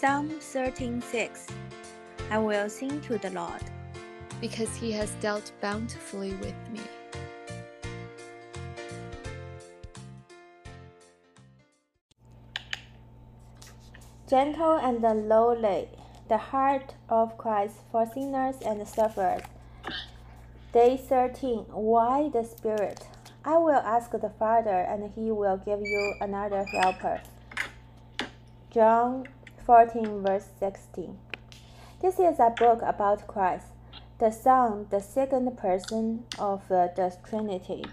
Psalm 13:6 I will sing to the Lord because he has dealt bountifully with me. Gentle and lowly, the heart of Christ for sinners and sufferers. Day 13 Why the Spirit? I will ask the Father, and he will give you another helper. John 14, verse 16. This is a book about Christ, the Son, the second person of the Trinity.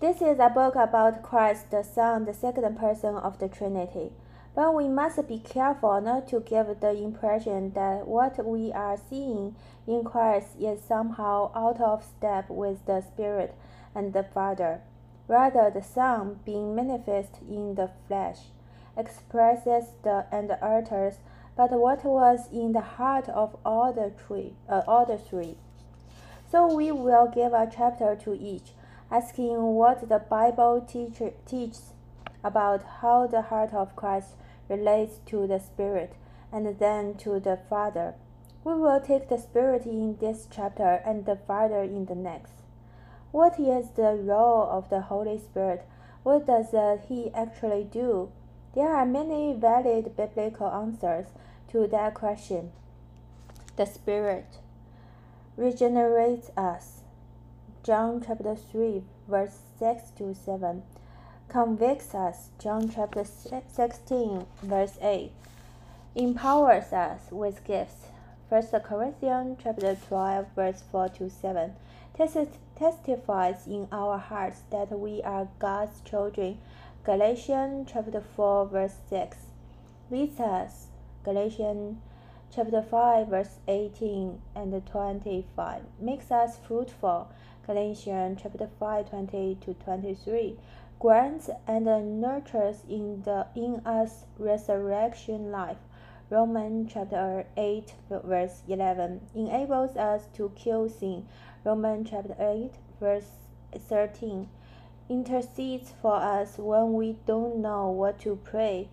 This is a book about Christ, the Son, the second person of the Trinity. But we must be careful not to give the impression that what we are seeing in Christ is somehow out of step with the Spirit and the Father. Rather, the Son, being manifest in the flesh, expresses the and utters but what was in the heart of all the three, uh, all the three. So we will give a chapter to each, asking what the Bible teach, teaches about how the heart of Christ relates to the Spirit and then to the Father. We will take the Spirit in this chapter and the Father in the next. What is the role of the Holy Spirit? What does uh, He actually do? There are many valid biblical answers to that question. The Spirit regenerates us. John chapter 3, verse 6 to 7 convicts us, John chapter 16, verse 8, empowers us with gifts, 1 Corinthians chapter 12, verse 4 to 7, testifies in our hearts that we are God's children, Galatians chapter 4, verse 6, leads us, Galatians chapter 5, verse 18 and 25, makes us fruitful, Galatians chapter 5, 20 to 23, grants and nurtures in the in us resurrection life. Romans chapter 8 verse 11 enables us to kill sin. Romans chapter 8 verse 13 intercedes for us when we don't know what to pray.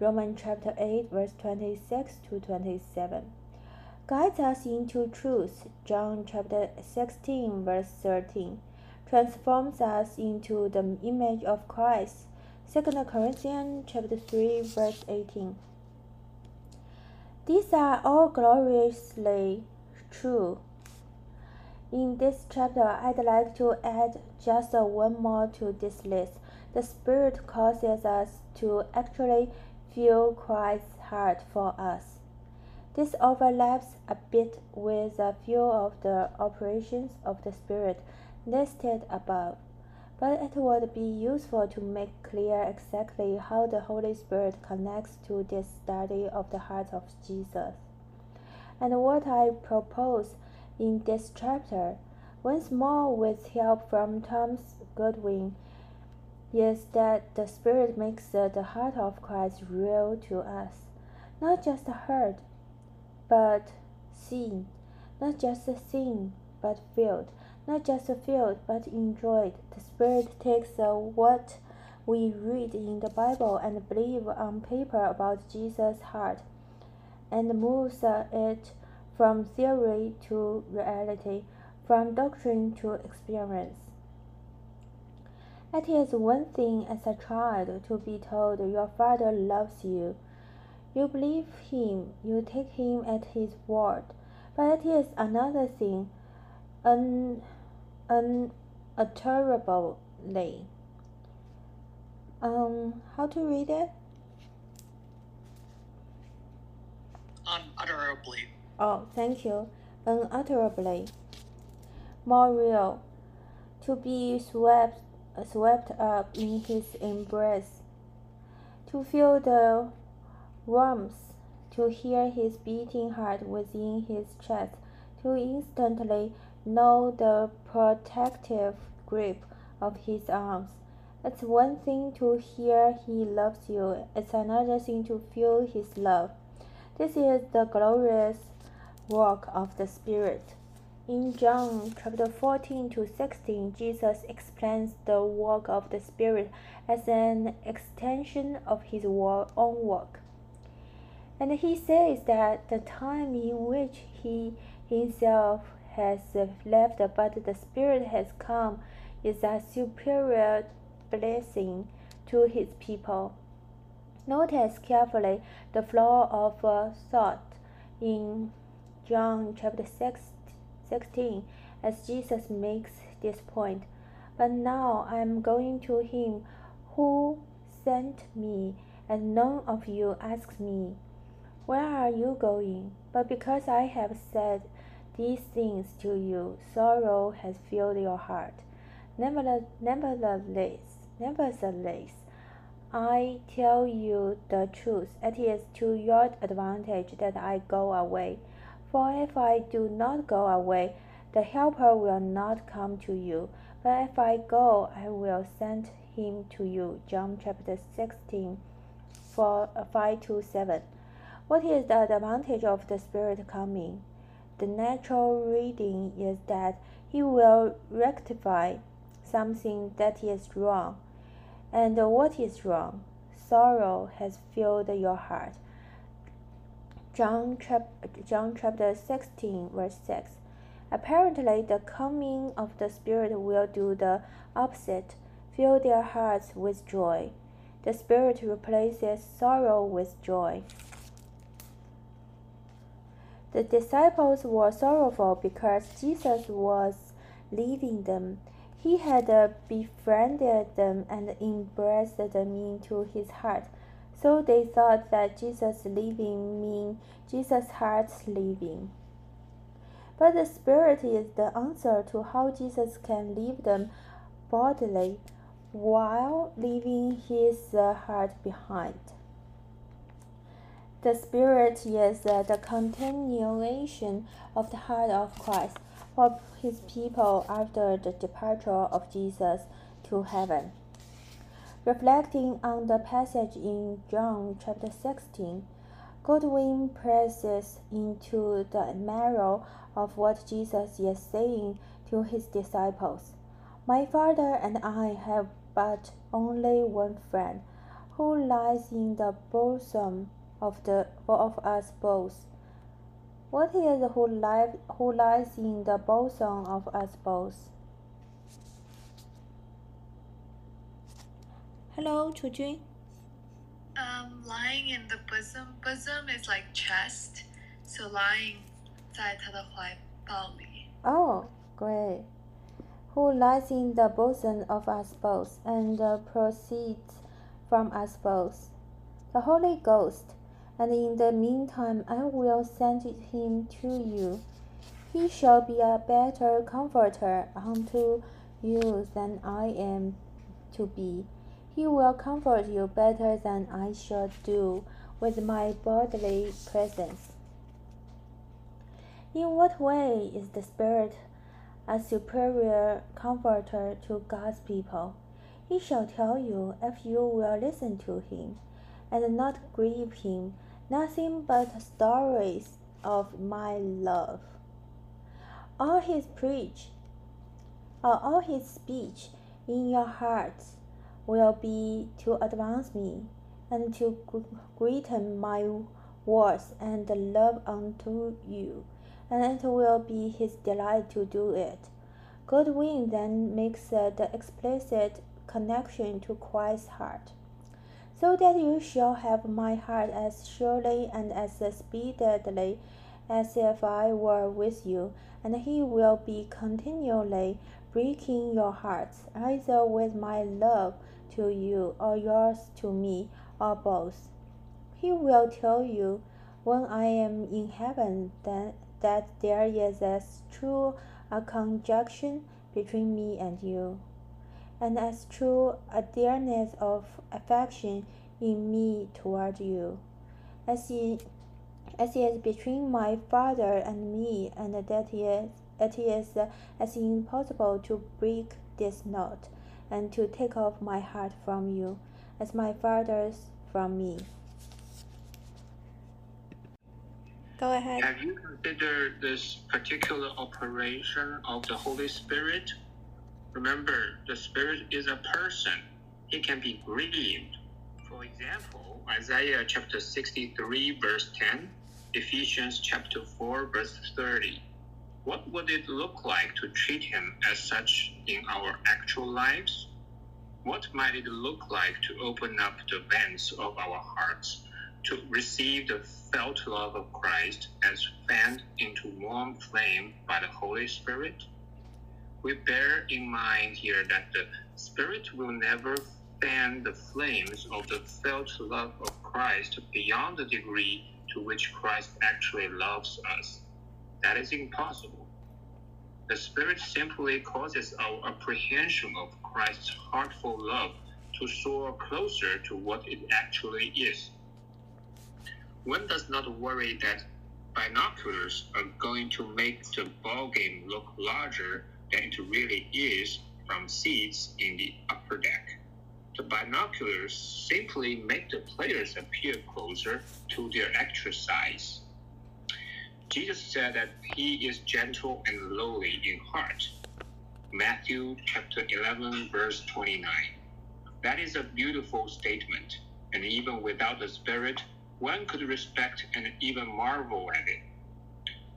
Romans chapter 8 verse 26 to 27 guides us into truth. John chapter 16 verse 13 transforms us into the image of Christ. 2 Corinthians chapter 3 verse 18. These are all gloriously true. In this chapter, I'd like to add just one more to this list. The Spirit causes us to actually feel Christ's heart for us. This overlaps a bit with a few of the operations of the Spirit listed above, but it would be useful to make clear exactly how the Holy Spirit connects to this study of the heart of Jesus. And what I propose in this chapter, once more with help from Thomas Goodwin, is that the Spirit makes the heart of Christ real to us, not just heard, but seen, not just seen, but felt not just felt but enjoyed. The Spirit takes what we read in the Bible and believe on paper about Jesus' heart and moves it from theory to reality, from doctrine to experience. It is one thing as a child to be told your father loves you. You believe him, you take him at his word. But it is another thing, un unutterably. Um, how to read it? Unutterably. Oh, thank you. Unutterably. More real. To be swept, swept up in his embrace. To feel the warmth. To hear his beating heart within his chest. To instantly know the protective grip of his arms. It's one thing to hear he loves you, it's another thing to feel his love. This is the glorious work of the Spirit. In John chapter 14 to 16, Jesus explains the work of the Spirit as an extension of his own work. And he says that the time in which he himself has left but the Spirit has come is a superior blessing to his people. Notice carefully the flow of uh, thought in John chapter 6, 16 as Jesus makes this point. But now I am going to him who sent me, and none of you asks me, Where are you going? But because I have said these things to you, sorrow has filled your heart. Nevertheless, nevertheless, I tell you the truth. It is to your advantage that I go away. For if I do not go away, the Helper will not come to you. But if I go, I will send him to you. John chapter 16, 4, 5 to 7. What is the advantage of the Spirit coming? The natural reading is that he will rectify something that is wrong. And what is wrong? Sorrow has filled your heart. John, chap- John chapter 16, verse 6. Apparently, the coming of the Spirit will do the opposite fill their hearts with joy. The Spirit replaces sorrow with joy. The disciples were sorrowful because Jesus was leaving them. He had uh, befriended them and embraced them into his heart. So they thought that Jesus leaving mean Jesus' heart leaving. But the Spirit is the answer to how Jesus can leave them bodily while leaving his uh, heart behind. The Spirit is the continuation of the heart of Christ for his people after the departure of Jesus to heaven. Reflecting on the passage in John chapter 16, Goodwin presses into the marrow of what Jesus is saying to his disciples. My Father and I have but only one friend, who lies in the bosom of the of us both. What is who lies who lies in the bosom of us both? Hello, Chu Jun. Um, lying in the bosom. Bosom is like chest, so lying 在他的怀抱里. Oh, great. Who lies in the bosom of us both and uh, proceeds from us both? The Holy Ghost and in the meantime I will send him to you. He shall be a better comforter unto you than I am to be. He will comfort you better than I shall do with my bodily presence. In what way is the Spirit a superior comforter to God's people? He shall tell you if you will listen to him and not grieve him nothing but stories of my love. All his preach, uh, all his speech in your hearts will be to advance me and to greeten my words and love unto you, and it will be his delight to do it. Goodwin then makes the explicit connection to Christ's heart so that you shall have my heart as surely and as speedily as if I were with you, and he will be continually breaking your hearts, either with my love to you or yours to me, or both. He will tell you when I am in heaven that, that there is as true a conjunction between me and you and as true a dearness of affection in me toward you, as it, as is between my Father and me, and that is, it is as impossible to break this knot, and to take off my heart from you, as my Father's from me. Go ahead. Have you considered this particular operation of the Holy Spirit? Remember, the Spirit is a person. He can be grieved. For example, Isaiah chapter 63, verse 10, Ephesians chapter 4, verse 30. What would it look like to treat him as such in our actual lives? What might it look like to open up the vents of our hearts to receive the felt love of Christ as fanned into warm flame by the Holy Spirit? We bear in mind here that the Spirit will never fan the flames of the felt love of Christ beyond the degree to which Christ actually loves us. That is impossible. The Spirit simply causes our apprehension of Christ's heartful love to soar closer to what it actually is. One does not worry that binoculars are going to make the ball game look larger than it really is from seats in the upper deck. The binoculars simply make the players appear closer to their actual size. Jesus said that he is gentle and lowly in heart. Matthew chapter 11 verse 29. That is a beautiful statement, and even without the Spirit, one could respect and even marvel at it.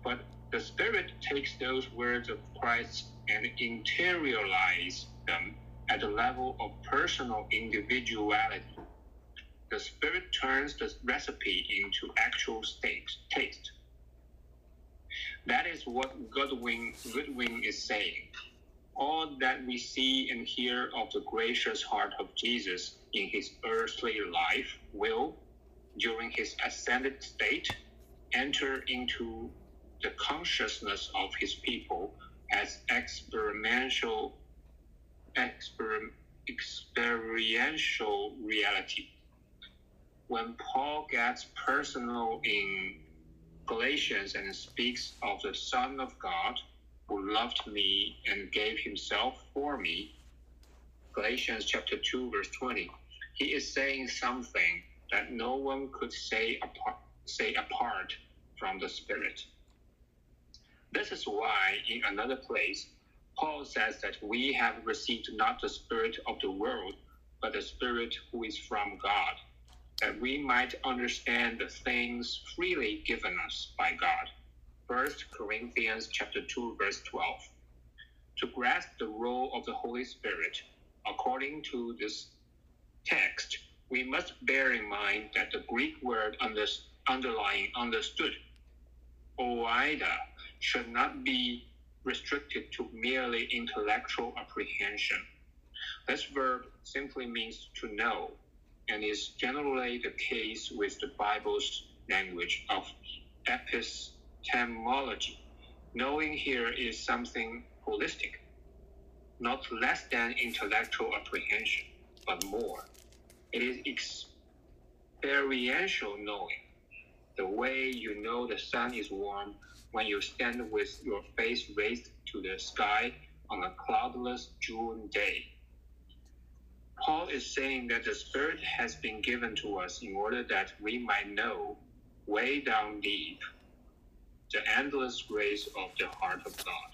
But the Spirit takes those words of Christ and interiorize them at the level of personal individuality. The Spirit turns the recipe into actual state, taste. That is what Goodwin, Goodwin is saying. All that we see and hear of the gracious heart of Jesus in his earthly life will, during his ascended state, enter into the consciousness of his people as experiential, exper, experiential reality. When Paul gets personal in Galatians and speaks of the Son of God who loved me and gave himself for me, Galatians chapter 2, verse 20, he is saying something that no one could say apart, say apart from the Spirit. This is why, in another place, Paul says that we have received not the Spirit of the world, but the Spirit who is from God, that we might understand the things freely given us by God. 1 Corinthians chapter 2, verse 12. To grasp the role of the Holy Spirit, according to this text, we must bear in mind that the Greek word under, underlying understood, oida, should not be restricted to merely intellectual apprehension. This verb simply means to know and is generally the case with the Bible's language of epistemology. Knowing here is something holistic, not less than intellectual apprehension, but more. It is experiential knowing, the way you know the sun is warm when you stand with your face raised to the sky on a cloudless June day. Paul is saying that the Spirit has been given to us in order that we might know way down deep the endless grace of the heart of God.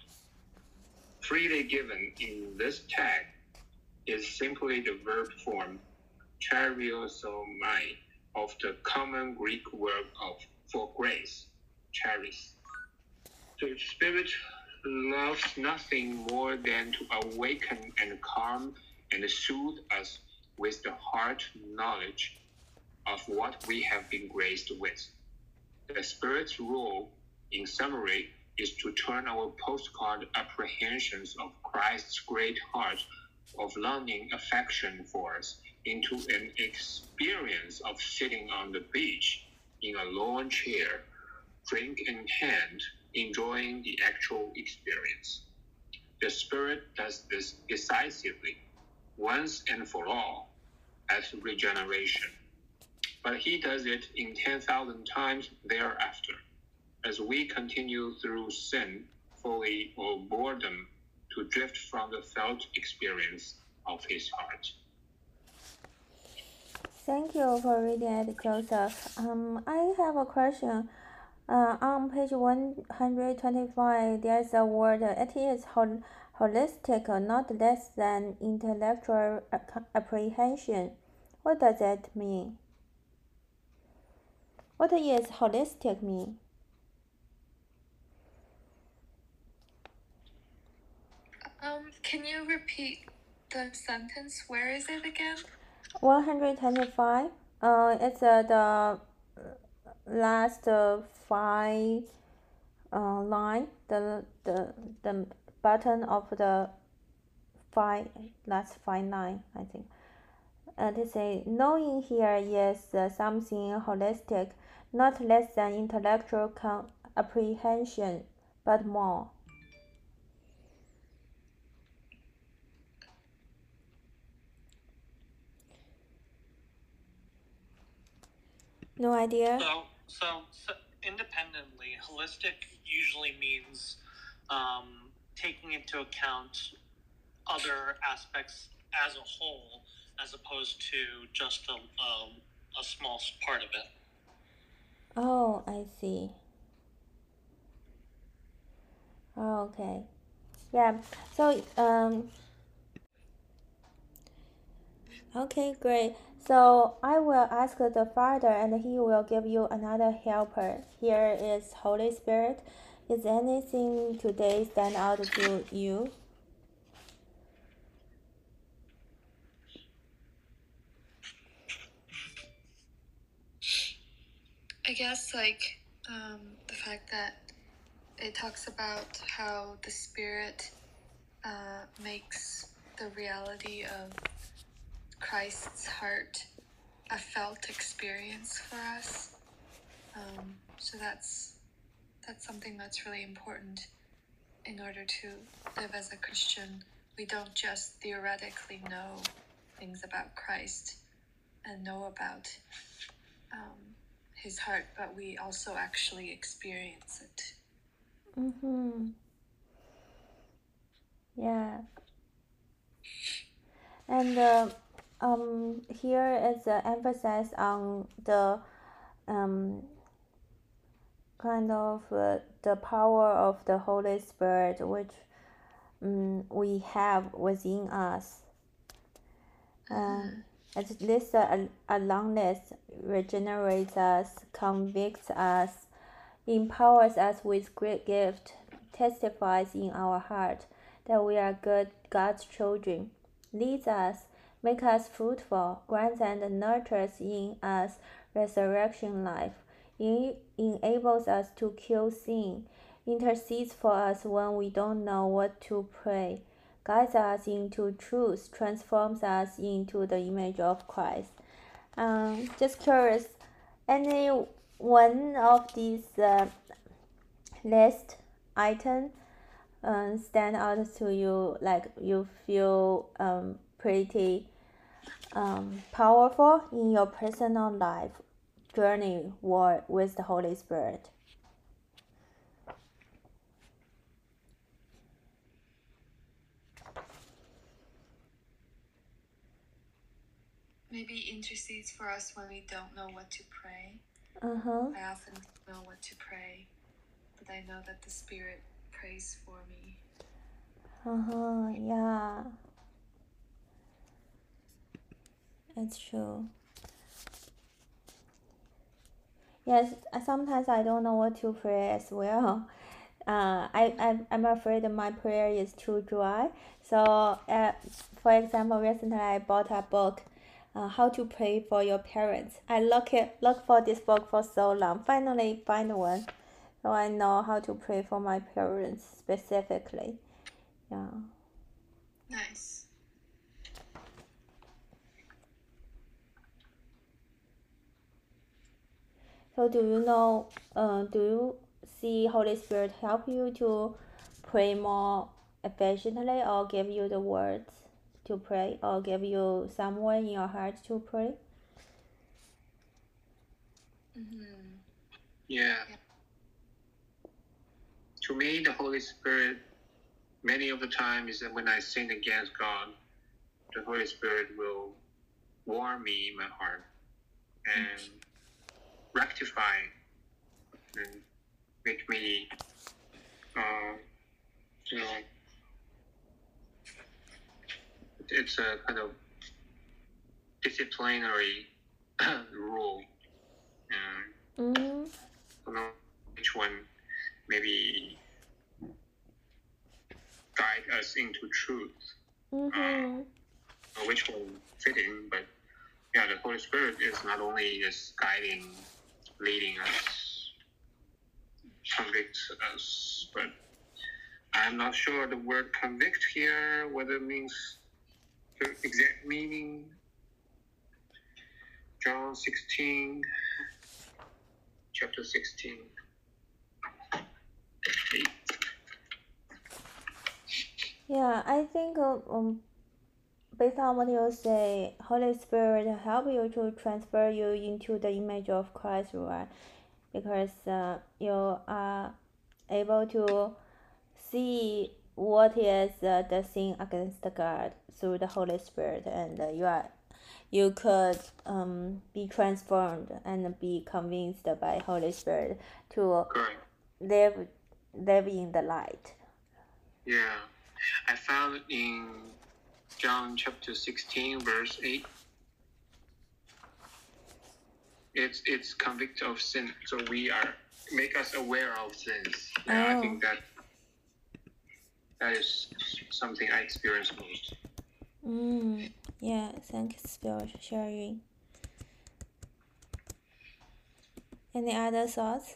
Freely given in this tag is simply the verb form charizomai of the common Greek word of for grace, charis. The Spirit loves nothing more than to awaken and calm and soothe us with the heart knowledge of what we have been graced with. The Spirit's role, in summary, is to turn our postcard apprehensions of Christ's great heart of longing affection for us into an experience of sitting on the beach in a lawn chair, drink in hand, enjoying the actual experience. The Spirit does this decisively once and for all as regeneration. But he does it in 10,000 times thereafter, as we continue through sin, folly, or boredom to drift from the felt experience of his heart. Thank you for reading it, Joseph. Um, I have a question. Uh, on page 125, there's a word. It is hol- holistic, not less than intellectual apprehension. What does that mean? What is holistic mean? Um, can you repeat the sentence? Where is it again? 125. Uh, it's uh, the last uh, five uh, line, the, the, the button of the five, last five line, I think. And they say, knowing here is uh, something holistic, not less than intellectual apprehension, but more. No idea. So, so, so independently, holistic usually means um, taking into account other aspects as a whole, as opposed to just a, a, a small part of it. Oh, I see. Oh, okay. Yeah. So, um, okay, great. So I will ask the Father, and He will give you another helper. Here is Holy Spirit. Is anything today stand out to you? I guess like um, the fact that it talks about how the spirit uh, makes the reality of Christ's heart a felt experience for us. Um, so that's that's something that's really important in order to live as a Christian. We don't just theoretically know things about Christ and know about um, his heart, but we also actually experience it. Mm-hmm. Yeah. And uh, um, here is an emphasis on the um, kind of uh, the power of the Holy Spirit, which um, we have within us. Um, at least a, a longness regenerates us, convicts us, empowers us with great gift, testifies in our heart that we are good God's children, leads us make us fruitful, grants and nurtures in us resurrection life, in, enables us to kill sin, intercedes for us when we don't know what to pray, guides us into truth, transforms us into the image of Christ. Um, just curious, any one of these uh, list item um, stand out to you like you feel um, pretty um, powerful in your personal life journey war with the Holy Spirit? Maybe intercedes for us when we don't know what to pray. Uh huh. I often don't know what to pray, but I know that the Spirit prays for me. Uh huh. Yeah. It's true. Yes, sometimes I don't know what to pray as well. Uh, I, I, I'm afraid my prayer is too dry. So, uh, for example, recently I bought a book, uh, How to Pray for Your Parents. I look, look for this book for so long. Finally, find one. So I know how to pray for my parents specifically. Yeah. Nice. So do you know, uh, do you see Holy Spirit help you to pray more efficiently or give you the words to pray or give you somewhere in your heart to pray? Mm-hmm. Yeah. To me, the Holy Spirit, many of the time, is that when I sin against God, the Holy Spirit will warm me in my heart and rectify and make me, uh, you know, it's a kind of disciplinary rule. And Mm-hmm. I know which one maybe guide us into truth, Mm-hmm. or which one fitting, but yeah, the Holy Spirit is not only just guiding, leading us, convicts us, but I'm not sure the word convict here, whether it means the exact meaning. John 16, chapter 16. Eight. Yeah, I think uh, um, based on what you say, Holy Spirit help you to transfer you into the image of Christ, right? Because uh, you are able to see what is uh, the sin against God through the Holy Spirit, and uh, you are you could um, be transformed and be convinced by Holy Spirit to Correct. live live in the light. Yeah. I found in John chapter 16, verse 8. It's it's convict of sin, so we are make us aware of sins. Yeah, Oh. I think that that is something I experience most. Mm, yeah, thanks for sharing. Any other thoughts?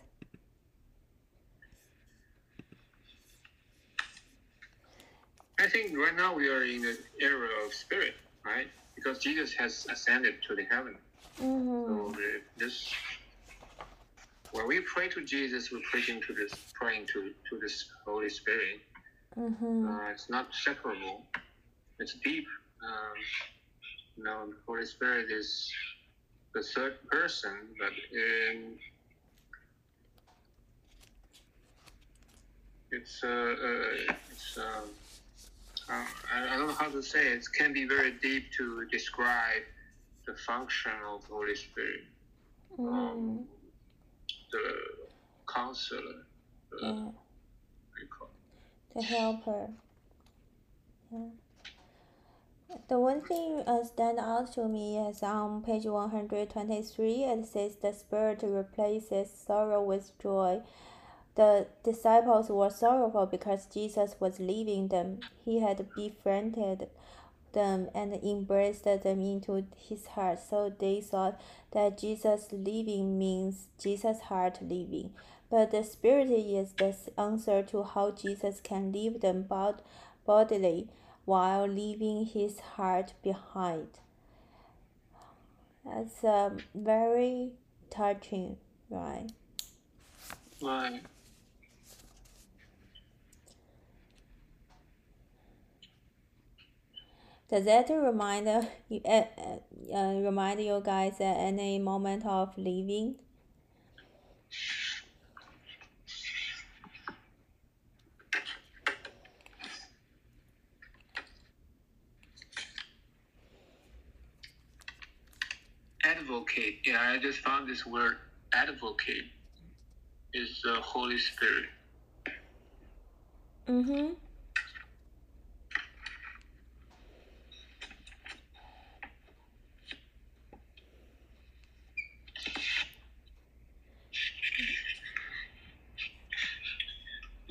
I think right now we are in the era of spirit, right? Because Jesus has ascended to the heaven. Mm-hmm. So this, when we pray to Jesus, we're praying to this, praying to to this Holy Spirit. Mm-hmm. Uh, it's not separable. It's deep. Um, you know, the Holy Spirit is the third person, but in, it's uh, uh it's um, uh, I, I don't know how to say it. It can be very deep to describe the function of Holy Spirit. Mm, Um, the counselor. The, yeah, what do you call it? the helper. Yeah. The one thing uh, stand out to me is on page 123, it says the Spirit replaces sorrow with joy. The disciples were sorrowful because Jesus was leaving them. He had befriended them and embraced them into his heart. So they thought that Jesus leaving means Jesus' heart leaving. But the Spirit is the answer to how Jesus can leave them bod- bodily while leaving his heart behind. That's um, very touching, right? Right. Does that remind uh, you, uh, uh, remind you guys at any moment of leaving? advocate. Yeah, I just found this word advocate is the Holy Spirit. Mm-hmm.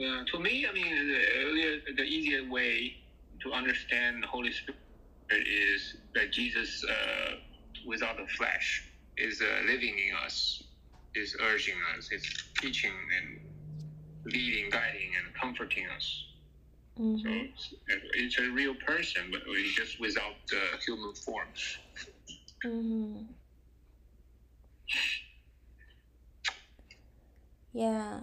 Yeah, to me, I mean, the earlier, the easier way to understand the Holy Spirit is that Jesus, uh, without the flesh, is uh, living in us, is urging us, is teaching and leading, guiding, and comforting us. So Mm-hmm. it's, it's a real person, but it's just without the human forms. Mm-hmm. Yeah.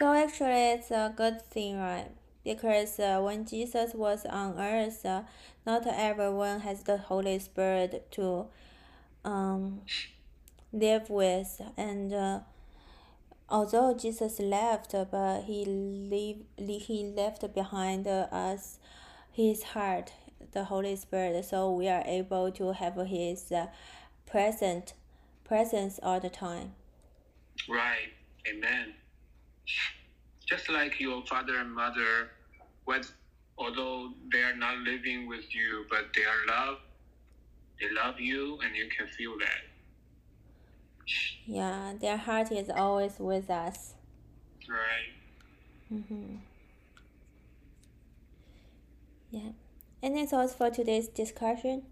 So actually, it's a good thing, right? Because uh, when Jesus was on earth, uh, not everyone has the Holy Spirit to um, live with, and uh, although Jesus left, but he leave, he left behind us his heart, the Holy Spirit, so we are able to have his uh, present presence all the time. Right. Amen. Just like your father and mother, what, although they are not living with you, but they are love, they love you, and you can feel that. Yeah, their heart is always with us. Right. Mm-hmm. Yeah. Any thoughts for today's discussion?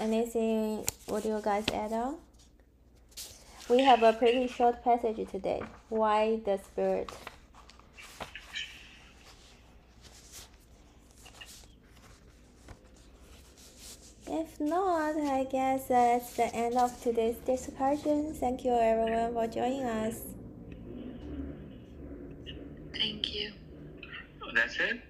Anything would you guys add on? We have a pretty short passage today. Why the spirit? If not, I guess that's the end of today's discussion. Thank you everyone for joining us. Thank you. Oh, that's it?